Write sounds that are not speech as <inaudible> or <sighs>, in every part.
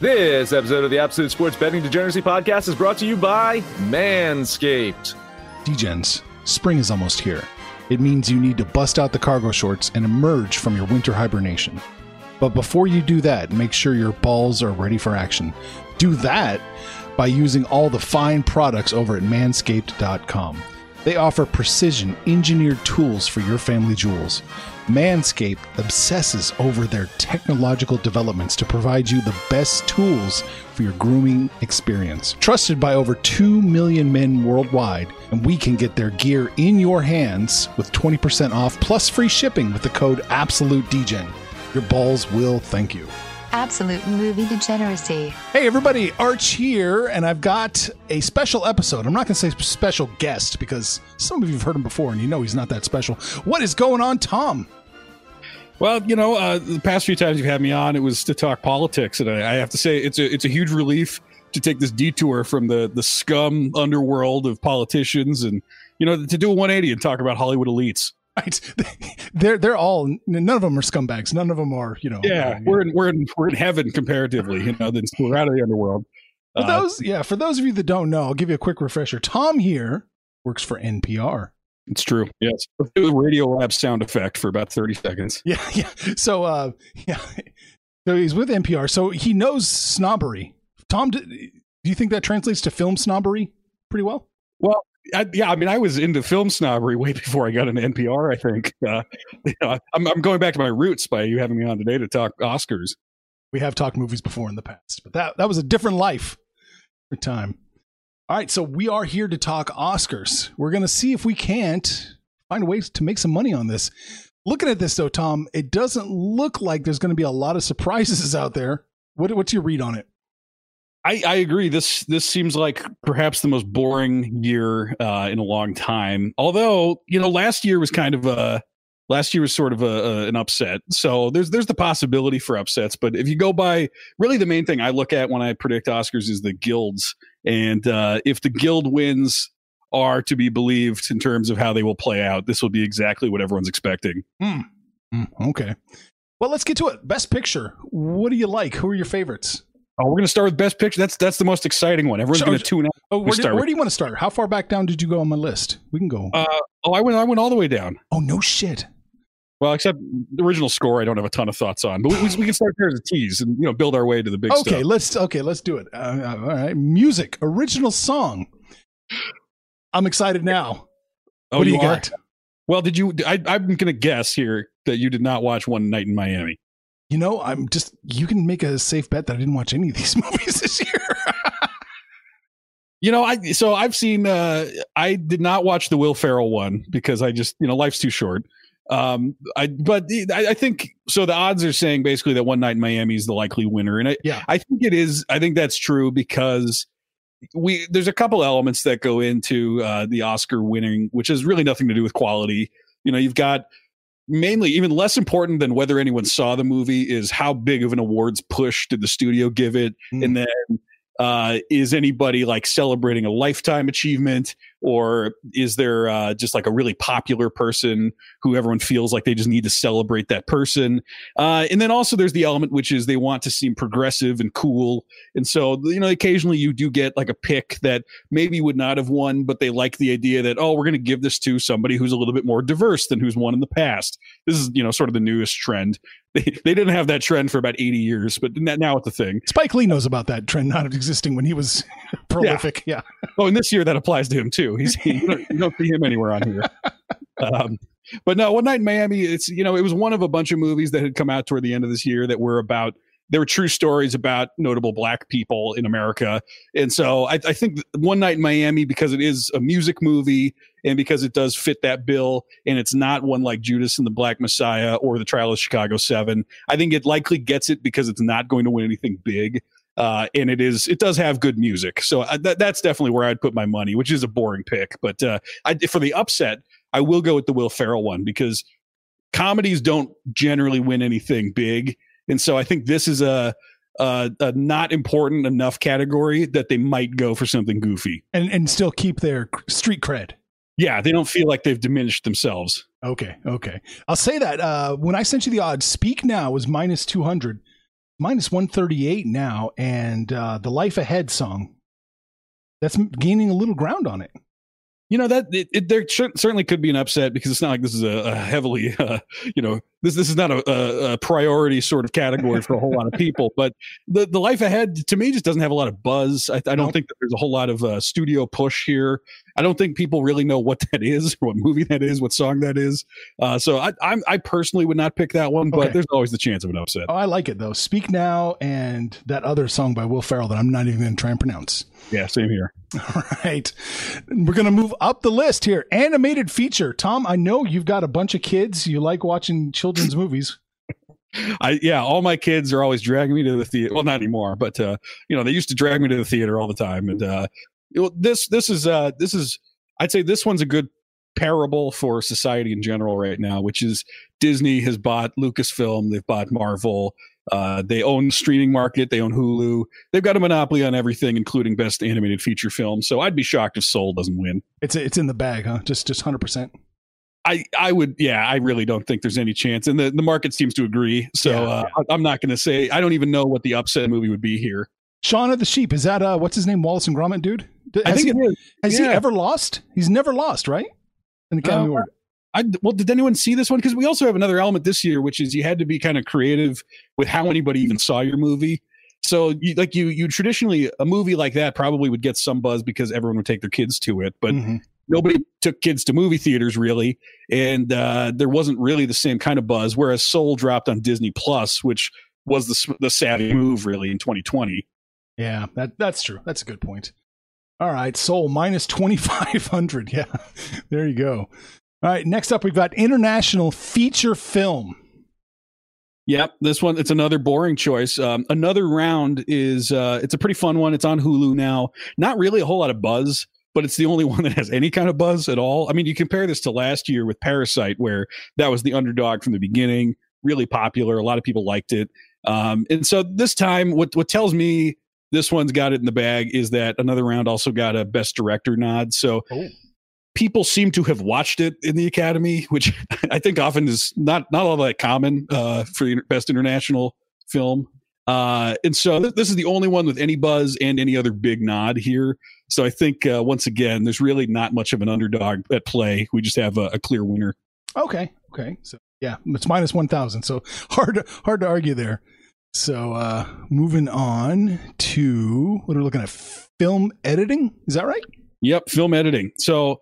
This episode of the Absolute Sports Betting Degeneracy Podcast is brought to you by Manscaped. Degens, spring is almost here. It means you need to bust out the cargo shorts and emerge from your winter hibernation. But before you do that, make sure your balls are ready for action. Do that by using all the fine products over at manscaped.com. They offer precision engineered tools for your family jewels. Manscaped obsesses over their technological developments to provide you the best tools for your grooming experience. Trusted by over 2 million men worldwide, and we can get their gear in your hands with 20% off plus free shipping with the code AbsoluteDGen. Your balls will thank you. Absolute movie degeneracy. Hey, everybody, Arch here, and I've got a special episode. I'm not going to say special guest because some of you have heard him before and you know he's not that special. What is going on, Tom? Well, you know, uh, the past few times you've had me on, it was to talk politics, and I, I have to say it's a it's a huge relief to take this detour from the the scum underworld of politicians, and you know, to do a 180 and talk about Hollywood elites. Right. <laughs> They're they're all none of them are scumbags. None of them are, you know. Yeah, we're in we're in we're in heaven comparatively, you know, then we're out of the underworld. For uh, those yeah, for those of you that don't know, I'll give you a quick refresher. Tom here works for NPR. It's true. Yes. It was Radiolab sound effect for about 30 seconds. Yeah, <laughs> yeah. So uh yeah. So he's with NPR. So he knows snobbery. Tom do you think that translates to film snobbery pretty well? Well, I, yeah, I mean, I was into film snobbery way <laughs> before I got into NPR. I think uh, <laughs> you know, I'm, I'm going back to my roots by you having me on today to talk Oscars. We have talked movies before in the past, but that that was a different life, time. All right, so we are here to talk Oscars. We're going to see if we can't find ways to make some money on this. Looking at this though, Tom, it doesn't look like there's going to be a lot of surprises <laughs> out there. What, what's your read on it? I, I, agree. This this seems like perhaps the most boring year uh, in a long time. Although you know, last year was kind of a last year was sort of a, a, an upset. So there's there's the possibility for upsets. But if you go by really the main thing I look at when I predict Oscars is the guilds, and uh, if the guild wins are to be believed in terms of how they will play out, this will be exactly what everyone's expecting. Mm. Mm, okay. Well, let's get to it. Best picture. What do you like? Who are your favorites? Oh, we're going to start with best picture. That's that's the most exciting one. Everyone's going to tune out. Oh, where, did, where do you want to start? How far back down did you go on my list? We can go. Uh, oh, I went I went all the way down. Oh no shit. Well, except the original score, I don't have a ton of thoughts on, but we, we can start there as a tease and you know build our way to the big. Okay, stuff. let's okay, let's do it. Uh, uh, all right, music, original song. I'm excited now. Oh, what do you, you got? Well, did you? I, I'm going to guess here that you did not watch One Night in Miami. You know, I'm just you can make a safe bet that I didn't watch any of these <laughs> movies this year. you know, I so I've seen uh I did not watch the Will Ferrell one because I just, you know, life's too short. Um I but I, I think so the odds are saying basically that one night in Miami is the likely winner. And I yeah. I think it is I think that's true because we there's a couple elements that go into uh the Oscar winning, which has really nothing to do with quality. You know, you've got mainly even less important than whether anyone saw the movie is how big of an awards push did the studio give it mm. and then uh, is anybody like celebrating a lifetime achievement or is there uh, just like a really popular person who everyone feels like they just need to celebrate that person? Uh, and then also there's the element which is they want to seem progressive and cool. And so you know occasionally you do get like a pick that maybe would not have won but they like the idea that oh we're going to give this to somebody who's a little bit more diverse than who's won in the past. This is you know sort of the newest trend. <laughs> They, they didn't have that trend for about 80 years, but now it's a thing. Spike Lee knows about that trend not existing when he was <laughs> prolific. Yeah. yeah. <laughs> Oh, and this year that applies to him too. He's he, you, don't, you don't see him anywhere on here. Um, but no, one night in Miami, it's you know it was one of a bunch of movies that had come out toward the end of this year that were about they were true stories about notable black people in America. And so I, I think One Night in Miami, because it is a music movie and because it does fit that bill, and it's not one like Judas and the Black Messiah or The Trial of Chicago Seven, I think it likely gets it because it's not going to win anything big. Uh, and it is it does have good music, so uh, that, that's definitely where I'd put my money, which is a boring pick. But uh, I, for the upset, I will go with the Will Ferrell one because comedies don't generally win anything big, and so I think this is a, a, a not important enough category that they might go for something goofy and and still keep their street cred. Yeah, they don't feel like they've diminished themselves. Okay, okay. I'll say that uh, when I sent you the odds, Speak Now was minus two hundred, minus one thirty eight now, and uh, the Life Ahead song that's gaining a little ground on it. You know that it, it, there certainly could be an upset because it's not like this is a, a heavily <laughs> uh, you know this this is not a, a, priority sort of category for a whole lot of people but the the life ahead to me just doesn't have a lot of buzz i, I don't think that there's a whole lot of uh, studio push here i don't think people really know what that is <laughs> what movie that is what song that is uh, so I, I'm, I personally would not pick that one but okay. there's always the chance of an upset oh, i like it though speak now and that other song by will ferrell that i'm not even going to try and pronounce yeah same here <laughs> all right we're going to move up the list here. Animated feature. Tom, I know you've got a bunch of kids. You like watching children's movies. I yeah, all my kids are always dragging me to the theater. Well, not anymore, but uh, you know, they used to drag me to the theater all the time. And uh, this this is uh, this is I'd say this one's a good parable for society in general right now, which is Disney has bought Lucasfilm, they've bought Marvel, uh, they own the streaming market. They own Hulu. They've got a monopoly on everything, including best animated feature film. So I'd be shocked if Soul doesn't win. It's it's in the bag, huh? Just just hundred percent. I I would yeah. I really don't think there's any chance, and the the market seems to agree. So yeah, uh, yeah. I'm not going to say. I don't even know what the upset movie would be here. Shaun of the Sheep is that uh what's his name Wallace and Gromit dude? Has I think he, has yeah. he ever lost? He's never lost, right? In the Academy uh, Award. I, well, did anyone see this one? Because we also have another element this year, which is you had to be kind of creative with how anybody even saw your movie. So, you, like you, you traditionally a movie like that probably would get some buzz because everyone would take their kids to it, but mm-hmm. Nobody took kids to movie theaters really, and uh, there wasn't really the same kind of buzz. Whereas Soul dropped on Disney Plus, which was the the savvy move really in 2020. Yeah, that that's true. That's a good point. All right, Soul minus 2500. <laughs> Yeah, there you go. All right, next up we've got international feature film. Yep, this one it's another boring choice. Um, another round is uh, it's a pretty fun one. It's on Hulu now. Not really a whole lot of buzz, but it's the only <laughs> one that has any kind of buzz at all. I mean, you compare this to last year with Parasite, where that was the underdog from the beginning, really popular. A lot of people liked it, um, and so this time, what what tells me this one's got it in the bag is that another round also got a best director nod. So. Oh people seem to have watched it in the Academy, which <laughs> I think often is not not all that common uh, for the best international film. Uh, and so th- this is the only one with any buzz and any other big nod here. So I think uh, once again, there's really not much of an underdog at play. We just have a, a clear winner. Okay. Okay. So yeah, it's minus one thousand. So hard to, hard to argue there. So uh, moving on to what are we looking at? Film editing. Is that right? Yep, film editing. So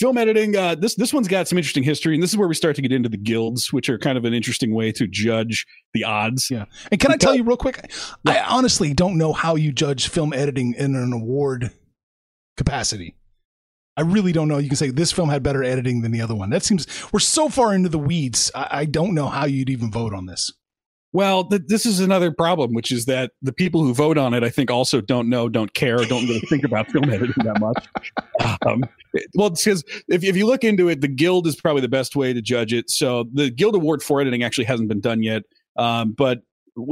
film editing uh, this this one's got some interesting history and this is where we start to get into the guilds which are kind of an interesting way to judge the odds. Yeah. And can because, i tell you real quick? Yeah. i honestly don't know how you judge film editing in an award capacity. I really don't know. You can say this film had better editing than the other one. That seems we're so far into the weeds i, I don't know how you'd even vote on this well, th- this is another problem, which is that the people who vote on it, I think, also don't know, don't care, don't really think about film <laughs> editing that much. Um, well, because if, if you look into it, the Guild is probably the best way to judge it. So the Guild Award for editing actually hasn't been done yet, um, but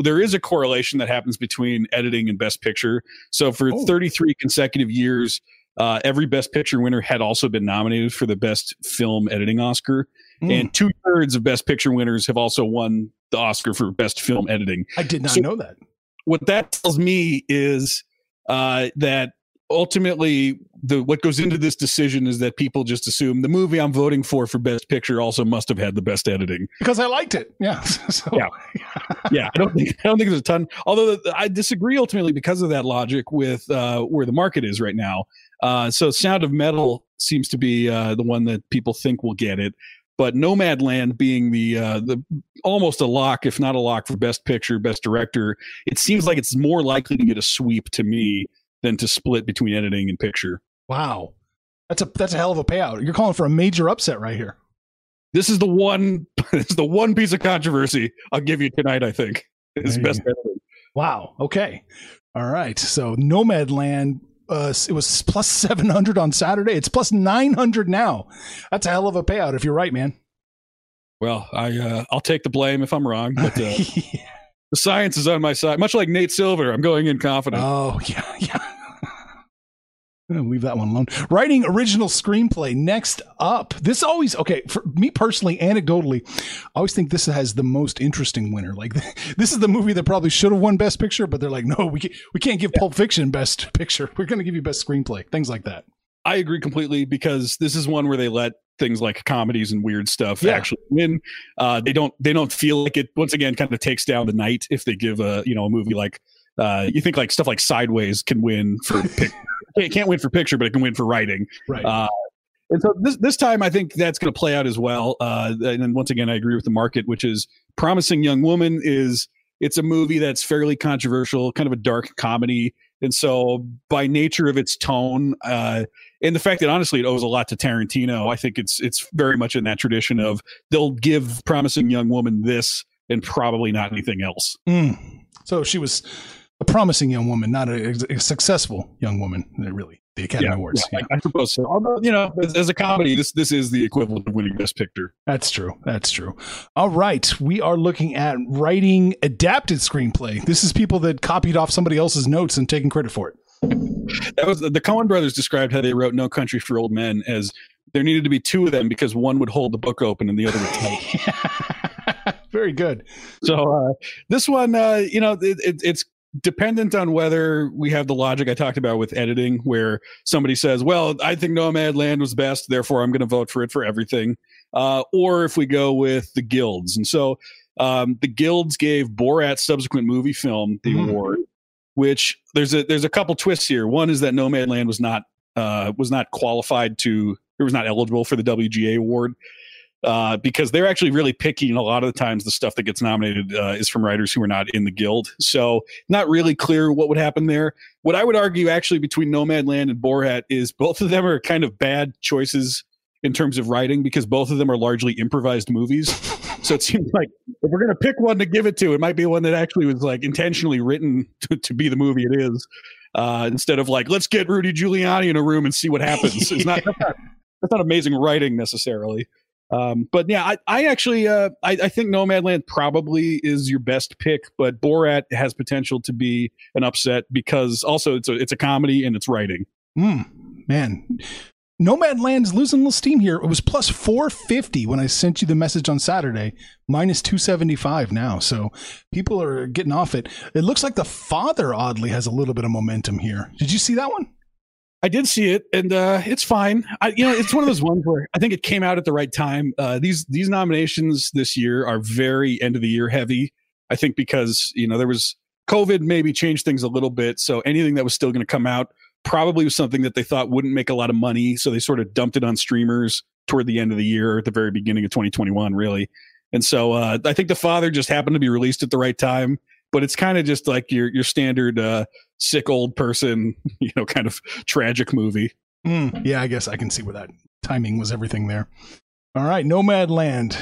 there is a correlation that happens between editing and Best Picture. So for oh. 33 consecutive years, uh, every Best Picture winner had also been nominated for the Best Film Editing Oscar. Mm. And two thirds of Best Picture winners have also won the Oscar for Best Film Editing. I did not so know that. What that tells me is uh, that ultimately the what goes into this decision is that people just assume the movie I'm voting for for Best Picture also must have had the best editing because I liked it. Yeah, <laughs> so, yeah, yeah. I don't think I don't think there's a ton. Although I disagree ultimately because of that logic with uh, where the market is right now. Uh, so Sound of Metal seems to be uh, the one that people think will get it. But Nomadland being the uh, the almost a lock, if not a lock, for Best Picture, Best Director, it seems like it's more likely to get a sweep to me than to split between editing and picture. Wow, that's a that's a hell of a payout. You're calling for a major upset right here. This is the one. <laughs> This is the one piece of controversy I'll give you tonight. I think is best editing. Wow. Okay. All right. So Nomadland, uh, it was plus 700 on Saturday. It's plus 900 now. That's a hell of a payout if you're right, man. Well, I uh, I'll take the blame if I'm wrong, but uh, <laughs> the science is on my side. Much like Nate Silver, I'm going in confident. oh, <laughs> yeah. Yeah. Leave that one alone. Writing original screenplay next up. This always okay for me personally, anecdotally. I always think this has the most interesting winner. Like <laughs> this is the movie that probably should have won Best Picture, but they're like, no, we can't, we can't give Pulp Fiction Best Picture. <laughs> We're going to give you Best Screenplay. Things like that. I agree completely because this is one where they let things like comedies and weird stuff Yeah. actually win. Uh, they don't they don't feel like it. Once again, kind of takes down the night if they give a you know a movie like uh, you think like stuff like Sideways can win for <laughs> it can't win for picture, but it can win for writing. Right. Uh, and so this this time, I think that's going to play out as well. Uh, and then once again, I agree with the market, which is "Promising Young Woman" is it's a movie that's fairly controversial, kind of a dark comedy, and so by nature of its tone, uh, and the fact that honestly it owes a lot to Tarantino, I think it's it's very much in that tradition of they'll give "Promising Young Woman" this and probably not anything else. Mm. So she was promising young woman, not a, a successful young woman. Really, the Academy Awards. Yeah, Yeah, I, I suppose so. Although you know, as, as a comedy, this this is the equivalent of winning Best Picture. that's true. That's true. All right, we are looking at writing adapted screenplay. This is people that copied off somebody else's notes and taking credit for it. That was the Coen brothers described how they wrote No Country for Old Men as there needed to be two of them because one would hold the book open and the other would type. <laughs> Very good. so uh, this one, uh, you know, it, it, it's dependent on whether we have the logic I talked about with editing, where somebody says, "Well, I think Nomadland was best, therefore I'm going to vote for it for everything," uh, or if we go with the guilds. And so um, the guilds gave Borat's subsequent movie film the Mhm. award, which there's a there's a couple twists here. One is that Nomadland was not uh, was not qualified to it was not eligible for the WGA award uh, because they're actually really picky. And a lot of the times, the stuff that gets nominated uh, is from writers who are not in the guild. So, not really clear what would happen there. What I would argue actually between Nomadland and Borat is both of them are kind of bad choices in terms of writing because both of them are largely improvised movies. so it seems like if we're going to pick one to give it to, it might be one that actually was like intentionally written to, to be the movie it is. Uh, instead of like, let's get Rudy Giuliani in a room and see what happens. It's not, that's not, that's not amazing writing necessarily. Um, but yeah, I, I actually uh, I, I think Nomadland probably is your best pick, but Borat has potential to be an upset because also it's a it's a comedy and it's writing. Mm, man. Nomadland's losing a little steam here. It was plus 450 when I sent you the message on Saturday, minus 275 now. So people are getting off it. It looks like the father, oddly, has a little bit of momentum here. Did you see that one? I did see it, and uh, it's fine. I, you know, it's one of those ones where I think it came out at the right time. Uh, these these nominations this year are very end of the year heavy. I think because you know there was COVID maybe changed things a little bit, so anything that was still going to come out probably was something that they thought wouldn't make a lot of money, so they sort of dumped it on streamers toward the end of the year, at the very beginning of 2021, really. And so uh, I think the father just happened to be released at the right time, but it's kind of just like your your standard uh, sick old person, <laughs> you know, kind of tragic movie. Mm, yeah, I guess I can see where that timing was everything there. All right, Nomadland.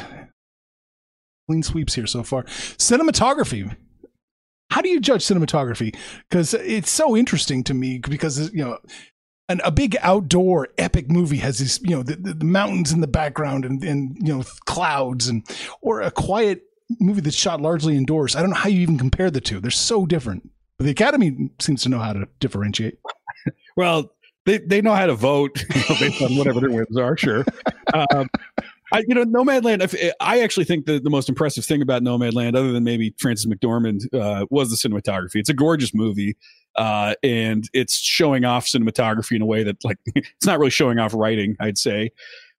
Clean sweeps here so far. Cinematography. How do you judge cinematography? Because it's so interesting to me because, you know, a big outdoor epic movie has these, you know, the, the, the mountains in the background and, and, you know, clouds and, or a quiet movie that's shot largely indoors. I don't know how you even compare the two. They're so different. But the Academy seems to know how to differentiate. <laughs> Well, they, they know how to vote <laughs> you know, based on whatever their wins are, sure. Um, I, you know, Nomadland. if- I actually think the, the most impressive thing about Nomadland, other than maybe Frances McDormand, uh, was the cinematography. It's a gorgeous movie, uh, and it's showing off cinematography in a way that, like, <laughs> it's not really showing off writing. I'd say.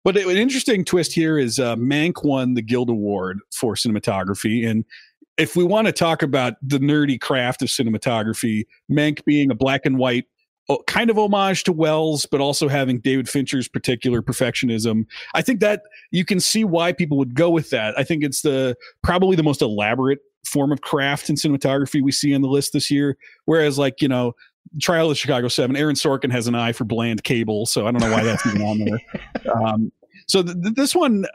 But it- an interesting twist here is uh, Mank won the Guild Award for cinematography, and if we want to talk about the nerdy craft of cinematography, Mank being a black and white kind of homage to Welles, but also having David Fincher's particular perfectionism. I think that you can see why people would go with that. I think it's the probably the most elaborate form of craft and cinematography we see on the list this year. Whereas, like you know, Trial of Chicago Seven, Aaron Sorkin has an eye for bland cable, so I don't know why that's even on there. <laughs> Um, so th- th- this one,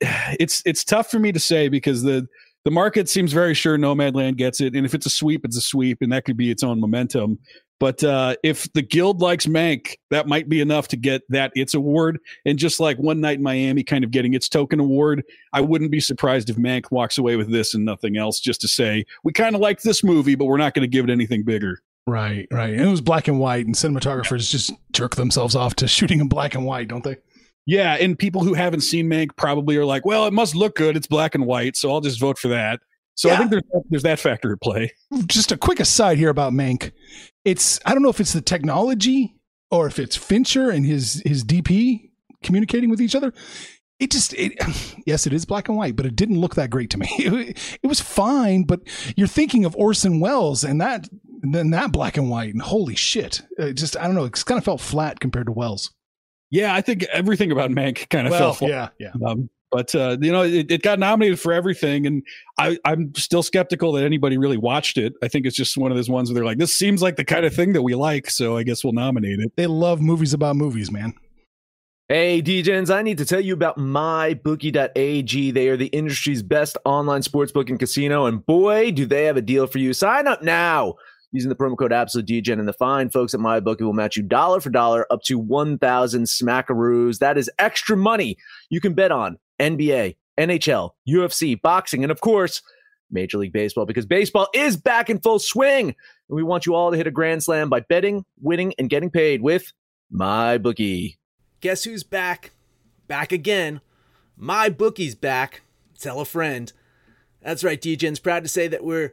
it's it's tough for me to say because the the market seems very sure Nomadland gets it, and if it's a sweep, it's a sweep, and that could be its own momentum. But uh, if the guild likes Mank, that might be enough to get that its award. And just like One Night in Miami kind of getting its token award, I wouldn't be surprised if Mank walks away with this and nothing else, just to say we kind of like this movie, but we're not going to give it anything bigger. Right, right. And it was black and white, and cinematographers just jerk themselves off to shooting in black and white, don't they? Yeah, and people who haven't seen Mank probably are like, "Well, it must look good. It's black and white, so I'll just vote for that." So Yeah. I think there's there's that factor at play. Just a quick aside here about Mank. It's I don't know if it's the technology or if it's Fincher and his his DP communicating with each other. It just it, <sighs> yes, it is black and white, but it didn't look that great to me. <laughs> It, it was fine, but you're thinking of Orson Welles and that and then that black and white and holy shit. It just I don't know, it kind of felt flat compared to Welles. Yeah, I think everything about Mank kind of fell flat. yeah, yeah. Um, but uh, you know, it, it got nominated for everything, and I, I'm still skeptical that anybody really watched it. I think it's just one of those ones where they're like, "This seems like the kind of thing that we like," so I guess we'll nominate it. They love movies about movies, man. Hey, DJs, I need to tell you about mybookie.ag. They are the industry's best online sportsbook and casino, and boy, do they have a deal for you. Sign up now using the promo code AbsoluteDGen, and the fine folks at MyBookie will match you dollar for dollar up to 1,000 smackaroos. That is extra money you can bet on NBA, NHL, UFC, boxing, and of course, Major League Baseball, because baseball is back in full swing. And we want you all to hit a grand slam by betting, winning, and getting paid with MyBookie. Guess who's back? Back again. My bookie's back. Tell a friend. That's right, DJ's proud to say that we're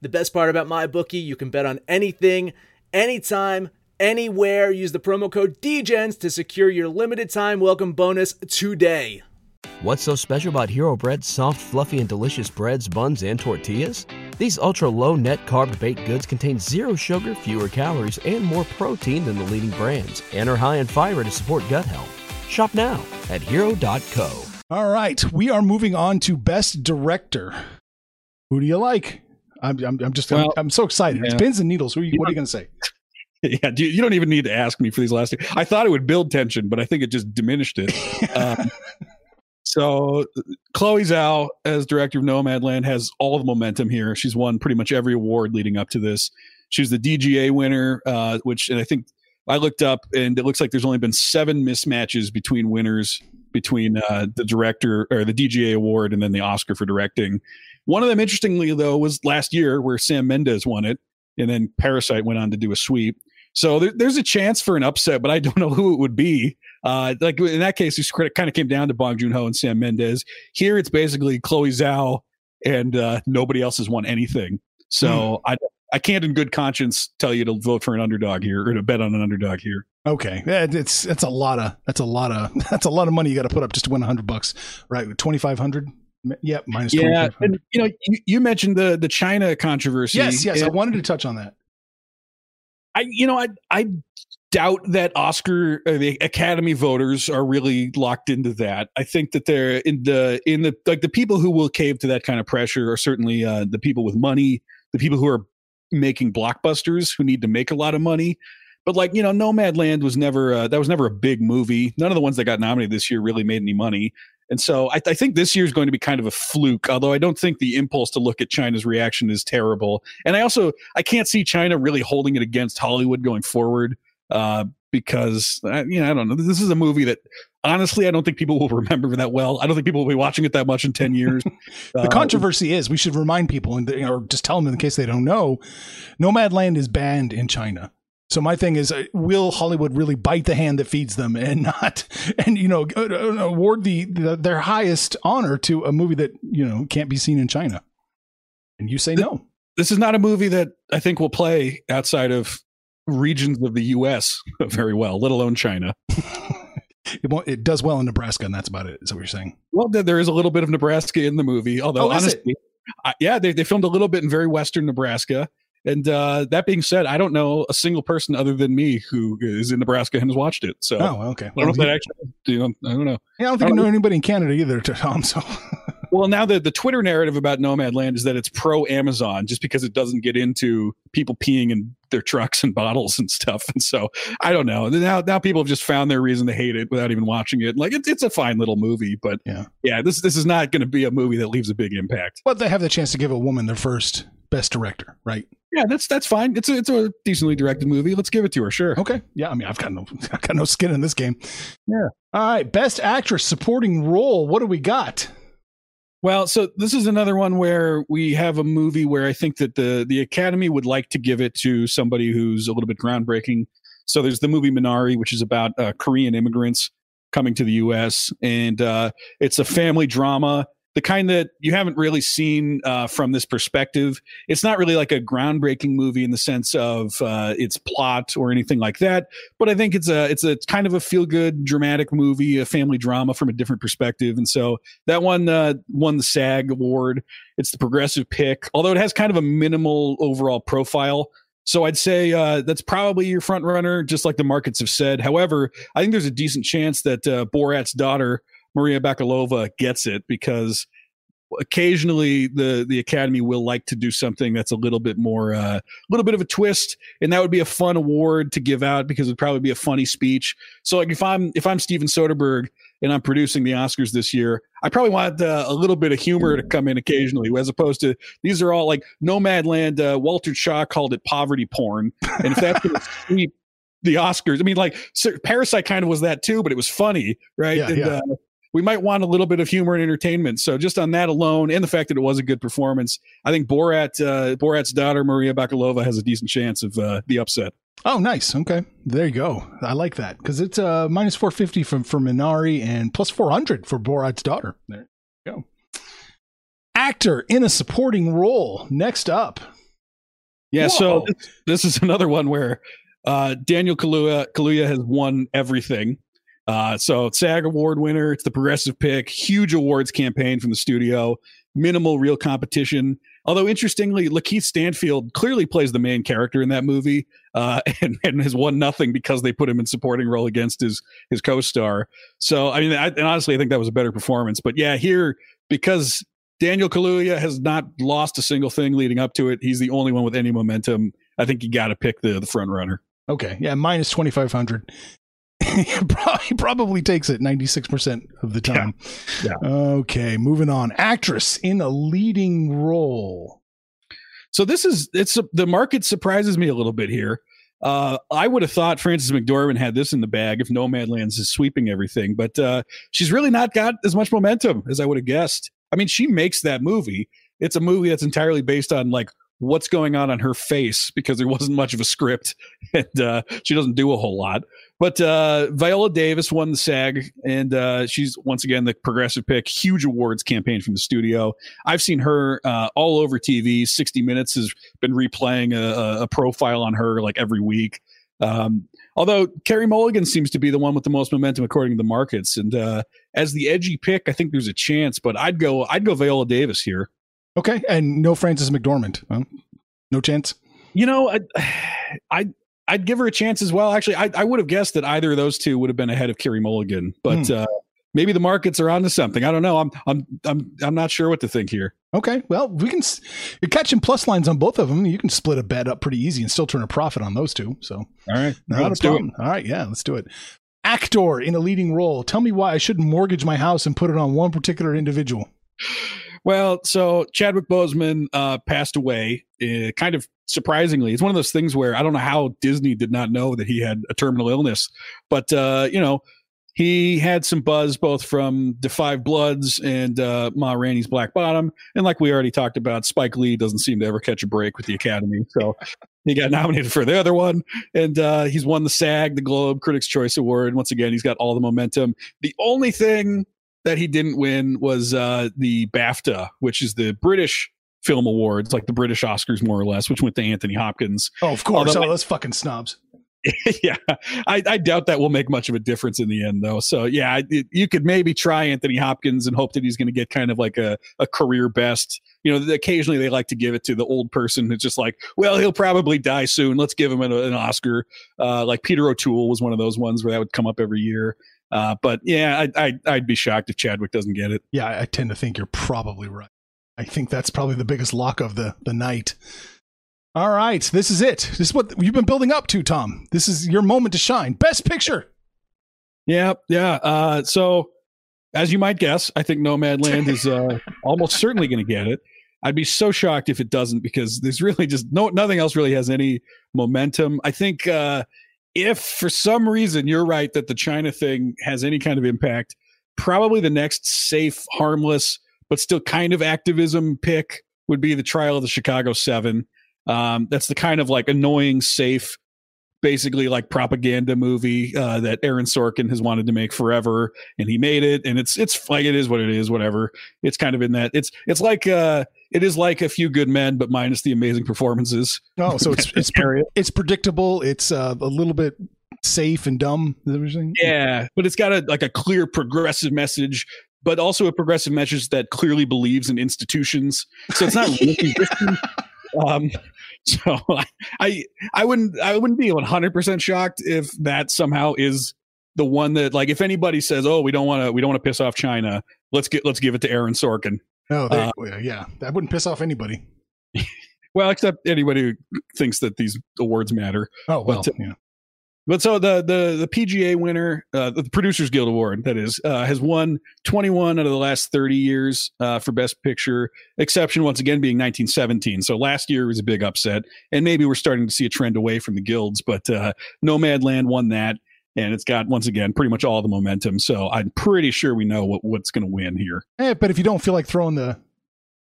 The best part about my bookie, you can bet on anything, anytime, anywhere. Use the promo code DGENS to secure your limited time welcome bonus today. What's so special about Hero Bread's soft, fluffy, and delicious breads, buns, and tortillas? These ultra low net carb baked goods contain zero sugar, fewer calories, and more protein than the leading brands, and are high in fiber to support gut health. Shop now at hero.co. All right, we are moving on to best director. Who do you like? I'm I'm, I'm just Well, I'm, I'm so excited. It's pins and needles. Who are you, what are you going to say? <laughs> yeah, you, you don't even need to ask me for these last two. I thought it would build tension, but I think it just diminished it. <laughs> Um, so Chloe Zhao, as director of Nomadland, has all the momentum here. She's won pretty much every award leading up to this. She was the DGA winner, uh, which and I think I looked up, and it looks like there's only been seven mismatches between winners between uh, the director or the DGA award and then the Oscar for directing. One of them, interestingly though, was last year where Sam Mendes won it, and then Parasite went on to do a sweep. So there, there's a chance for an upset, but I don't <laughs> know who it would be. Uh, like in that case, it kind of came down to Bong Joon Ho and Sam Mendes. Here, it's basically Chloe Zhao, and uh, nobody else has won anything. So I I can't, in good conscience, tell you to vote for an underdog here or to bet on an underdog here. Okay, it's that's a lot of <laughs> that's a lot of that's a lot of money you got to put up just to win hundred bucks, right? Twenty five hundred. Yep, minus Yeah, and you know, you, you mentioned the the China controversy. Yes, yes, I wanted to touch on that. I you know I I doubt that Oscar uh, the Academy voters are really locked into that. I think that they're in the in the like the people who will cave to that kind of pressure are certainly uh, the people with money, the people who are making blockbusters who need to make a lot of money. But like you know, Nomadland was never uh, that was never a big movie. None of the ones that got nominated this year really made any money. And so I, I think this year is going to be kind of a fluke. Although I don't think the impulse to look at China's reaction is terrible. And I also I can't see China really holding it against Hollywood going forward. Uh, because uh, you know I don't know. This is a movie that honestly I don't think people will <laughs> remember that well. I don't think people will be watching it that much in ten years. <laughs> the uh, controversy is we should remind people and or just tell them in case they don't know, Nomadland is banned in China. So my thing is, uh, will Hollywood really bite the hand that feeds them and <laughs> not, and you know, award the, the their highest honor to a movie that you know can't be seen in China? And you say no. This is not a movie that I think will play outside of regions of the U.S. <laughs> very well, let alone China. <laughs> it, it does well in Nebraska, and that's about it. Is that what you're saying? Well, there is a little bit of Nebraska in the movie, although oh, honestly, I, yeah, they, they filmed a little bit in very western Nebraska. And uh, that being said, I don't know a single person other than me who is in Nebraska and has watched it. So, oh, okay. I don't know if that actually, you know, I don't know. Yeah, I don't think I, don't I know anybody in Canada either, <laughs> Tom. So, well, now the the Twitter narrative about Nomadland is that it's pro Amazon, just because it doesn't get into people peeing in their trucks and <laughs> bottles and stuff. And so I don't know. Now now people have just found their reason to hate it without even watching it. Like it's it's a fine little movie, but yeah, yeah, this this is not going to be a movie that leaves a big impact. But they have the chance to give a woman their first best director, right? Yeah, that's that's fine. It's a it's a decently directed movie. Let's give it to her. Sure. Okay. Yeah. I mean, I've got no <laughs> I've got no skin in this game. Yeah. All right. Best actress supporting role. What do we got? Well, so this is another one where we have a movie where I think that the the Academy would like to give it to somebody who's a little bit groundbreaking. So there's the movie Minari, which is about uh, Korean immigrants coming to the U.S. and uh, it's a family drama the kind that you haven't really seen uh, from this perspective. It's not really like a groundbreaking movie in the sense of uh, its plot or anything like that, but I think it's a it's a kind of a feel good dramatic movie, a family drama from a different perspective, and so that one uh, won the SAG award. It's the progressive pick, although it has kind of a minimal overall profile. So I'd say uh, that's probably your front runner, just like the markets have said. However, I think there's a decent chance that uh, Borat's daughter Maria Bakalova gets it because occasionally the the academy will like to do something that's a little bit more a uh, little bit of a twist and that would be a fun award to give out because it'd probably be a funny speech. So like if i'm if i'm steven soderbergh and i'm producing the oscars this year i probably want uh, a little bit of humor to come in occasionally as opposed to these are all like nomadland uh, walter Chaw called it poverty porn. And if that's going <laughs> to sweep the oscars i mean like parasite kind of was that too but it was funny right? Yeah, and, yeah. We might want a little bit of humor and entertainment. So just on that alone, and the fact that it was a good performance, I think Borat, uh, Borat's daughter Maria Bakalova has a decent chance of uh, the upset. Oh, nice. Okay, there you go. I like that because it's uh, minus four fifty from for Minari and plus four hundred for Borat's daughter. There you go. Actor in a supporting role. Next up. Yeah. Whoa. So this, this, is <laughs> another one where uh, Daniel Kaluuya Kaluuya has won everything. Uh, so SAG award winner. It's the progressive pick. Huge awards campaign from the studio. Minimal real competition. Although interestingly, Lakeith Stanfield clearly plays the main character in that movie, uh, <laughs> and, and, has won nothing because they put him in supporting role against his his co-star. So I mean, I, and honestly, I think that was a better performance. But yeah, here because Daniel Kaluuya has not lost a single thing leading up to it. He's the only one with any momentum. I think you got to pick the the front runner. Okay, yeah, minus twenty five hundred. <laughs> he probably takes it 96% of the time. Yeah. yeah. Okay, moving on. Actress in a leading role. So this is it's the market surprises me a little bit here. Uh, I would have thought Frances McDormand had this in the bag if Nomadlands is sweeping everything, but uh, she's really not got as much momentum as I would have guessed. I mean, she makes that movie. It's a movie that's entirely based on like what's going on on her face because there wasn't much of a script <laughs> and uh, she doesn't do a whole lot. But uh, Viola Davis won the SAG, and uh, she's once again the progressive pick. Huge awards campaign from the studio. I've seen her uh, all over TV. 60 Minutes has been replaying a, a profile on her like every week. Um, although Carey Mulligan seems to be the one with the most momentum according to the markets, and uh, as the edgy pick, I think there's a chance. But I'd go, I'd go Viola Davis here. Okay, and no Frances McDormand. No chance. You know, I, I I'd give her a chance as well. Actually, I, I would have guessed that either of those two would have been ahead of Carey Mulligan, but mm. uh, maybe the markets are onto something. I don't know. I'm I'm I'm I'm not sure what to think here. Okay, well, we can. You're catching plus lines on both of them. You can split a bet up pretty easy and still turn a profit on those two. So, all right, not let's a problem. All right, yeah, let's do it. Actor in a leading role. Tell me why I shouldn't mortgage my house and put it on one particular individual. Well, so Chadwick Boseman uh, passed away, uh, kind of surprisingly. It's one of those things where I don't know how Disney did not know that he had a terminal illness, but uh, you know, he had some buzz both from the 5 Bloods and uh, Ma Rainey's Black Bottom. And like we already talked about, Spike Lee doesn't seem to ever catch a break with the Academy. So he got <laughs> nominated for the other one. And uh, he's won the SAG, the Globe Critics' Choice Award. Once again, he's got all the momentum. The only thing that he didn't win was uh, the BAFTA, which is the British Film Awards, like the British Oscars, more or less, which went to Anthony Hopkins. Oh, of course. Although, oh, those fucking snobs. <laughs> yeah, I, I, doubt that will make much of a difference in the end, though. So yeah, it, you could maybe try Anthony Hopkins and hope that he's going to get kind of like a, a career best. You know, occasionally they like to give it to the old person who's just like, well, he'll probably die soon. Let's give him an, an Oscar. Uh, like Peter O'Toole was one of those ones where that would come up every year. Uh, but yeah, I, I, I'd be shocked if Chadwick doesn't get it. Yeah, I tend to think you're probably right. I think that's probably the biggest lock of the the night. All right, this is it. This is what you've been building up to, Tom. This is your moment to shine. Best picture. Yeah, yeah. Uh, so, as you might guess, I think Nomadland is uh, <laughs> almost certainly going to get it. I'd be so shocked if it doesn't because there's really just no nothing else really has any momentum. I think uh, if for some reason you're right that the China thing has any kind of impact, probably the next safe, harmless, but still kind of activism pick would be the trial of the Chicago Seven. Um, that's the kind of like annoying, safe, basically like propaganda movie uh, that Aaron Sorkin has wanted to make forever, and he made it. And it's it's like it is what it is, whatever. It's kind of in that. It's it's like uh, it is like a few good men, but minus the amazing performances. Oh, so it's <laughs> it's it's predictable. It's uh, a little bit safe and dumb. Yeah, but it's got a like a clear progressive message but also a progressive message that clearly believes in institutions. So it's not <laughs> really um, so I, I, I wouldn't I wouldn't be 100 percent shocked if that somehow is the one that like if anybody says oh we don't want to we don't want to piss off China let's get let's give it to Aaron Sorkin. No, they, uh, yeah, that wouldn't piss off anybody. <laughs> well, except anybody who thinks that these awards matter. Oh well, but, yeah. But so the the the PGA winner, uh, the Producers Guild Award, that is, uh, has won 21 out of the last 30 years uh, for Best Picture. Exception once again being 1917. So last year was a big upset, and maybe we're starting to see a trend away from the guilds. But uh, Nomadland won that, and it's got once again pretty much all the momentum. So I'm pretty sure we know what, what's going to win here. Hey, but if you don't feel like throwing the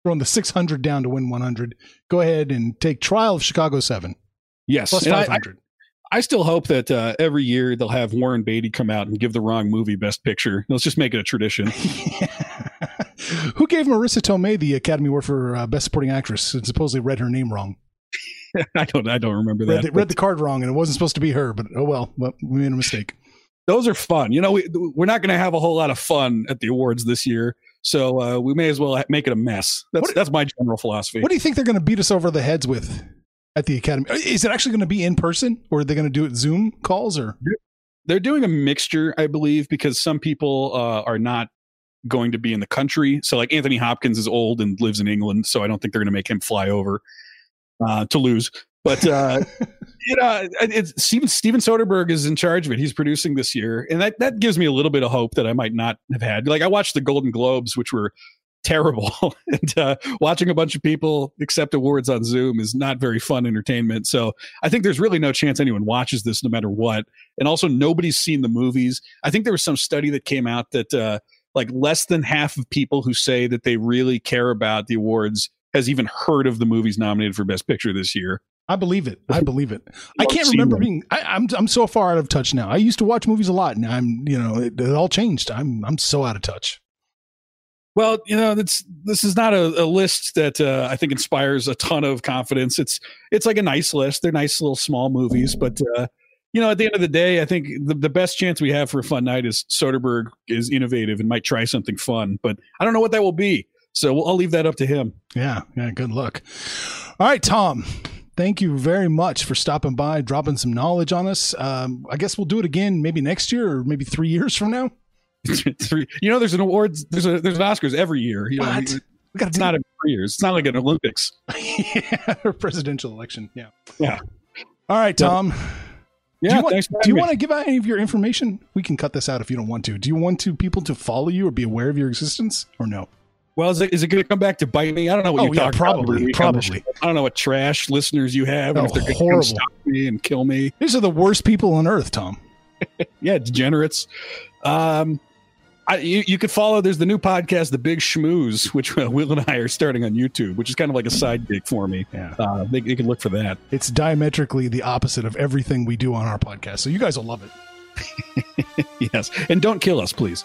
throwing the 600 down to win 100, go ahead and take Trial of Chicago Seven. Yes, plus 500. I still hope that uh, every year they'll have Warren Beatty come out and give the wrong movie Best Picture. Let's just make it a tradition. <laughs> Who gave Marisa Tomei the Academy Award for uh, Best Supporting Actress and supposedly read her name wrong? <laughs> I don't. I don't remember read that. The, read the card wrong, and it wasn't supposed to be her. But oh well, well we made a mistake. Those are fun. You know, we we're not going to have a whole lot of fun at the awards this year, so uh, we may as well make it a mess. That's what, that's my general philosophy. What do you think they're going to beat us over the heads with? at the academy. Is it actually going to be in person, or are they going to do it Zoom calls? Or they're doing a mixture, I believe, because some people uh, are not going to be in the country. So, like Anthony Hopkins is old and lives in England, so I don't think they're going to make him fly over uh, to lose. But uh, <laughs> you know, it's Steven Steven Soderbergh is in charge of it. He's producing this year, and that that gives me a little bit of hope that I might not have had. Like I watched the Golden Globes, which were terrible. <laughs> and uh, watching a bunch of people accept awards on Zoom is not very fun entertainment. So I think there's really no chance anyone watches this no matter what. And also, nobody's seen the movies. I think there was some study that came out that uh, like less than half of people who say that they really care about the awards has even heard of the movies nominated for Best Picture this year. I believe it. I believe it. <laughs> I can't remember being. I, am I'm, I'm so far out of touch now. I used to watch movies a lot, and I'm you know it, it all changed. I'm I'm so out of touch. Well, you know, that's this is not a, a list that uh, I think inspires a ton of confidence. It's it's like a nice list. They're nice little small movies, but uh, you know, at the end of the day, I think the, the best chance we have for a fun night is Soderbergh is innovative and might try something fun, but I don't know what that will be. So we'll, I'll leave that up to him. Yeah, yeah. Good luck. All right, Tom. Thank you very much for stopping by, dropping some knowledge on us. Um, I guess we'll do it again maybe next year or maybe three <laughs> years from now. Three, you know, there's an awards, there's a there's an Oscars every year. You know, What? you- We got it's not every three years. It's not like an Olympics. <laughs> yeah, or presidential election. Yeah. Yeah. All right. Tom. Yeah, do you want, do you want to give out any of your information? We can cut this out if you don't want to. Do you want to people to follow you or be aware of your existence or no? Well, is it, is it going to come back to bite me? I don't know what Oh, you're yeah, talking probably, about. every week on the probably. I don't know what trash listeners you have, and Oh, if they're going to horrible. stop me and kill me. These are the worst people on earth, Tom. <laughs> Yeah, degenerates. Um, I, you, you could follow. There's the new podcast, The Big Schmooze, which uh, Will and I are starting on YouTube, which is kind of like a side gig for me. Yeah. Uh, they, they can look for that. It's diametrically the opposite of everything we do on our podcast. So you guys will love it. <laughs> yes, and don't kill us, please.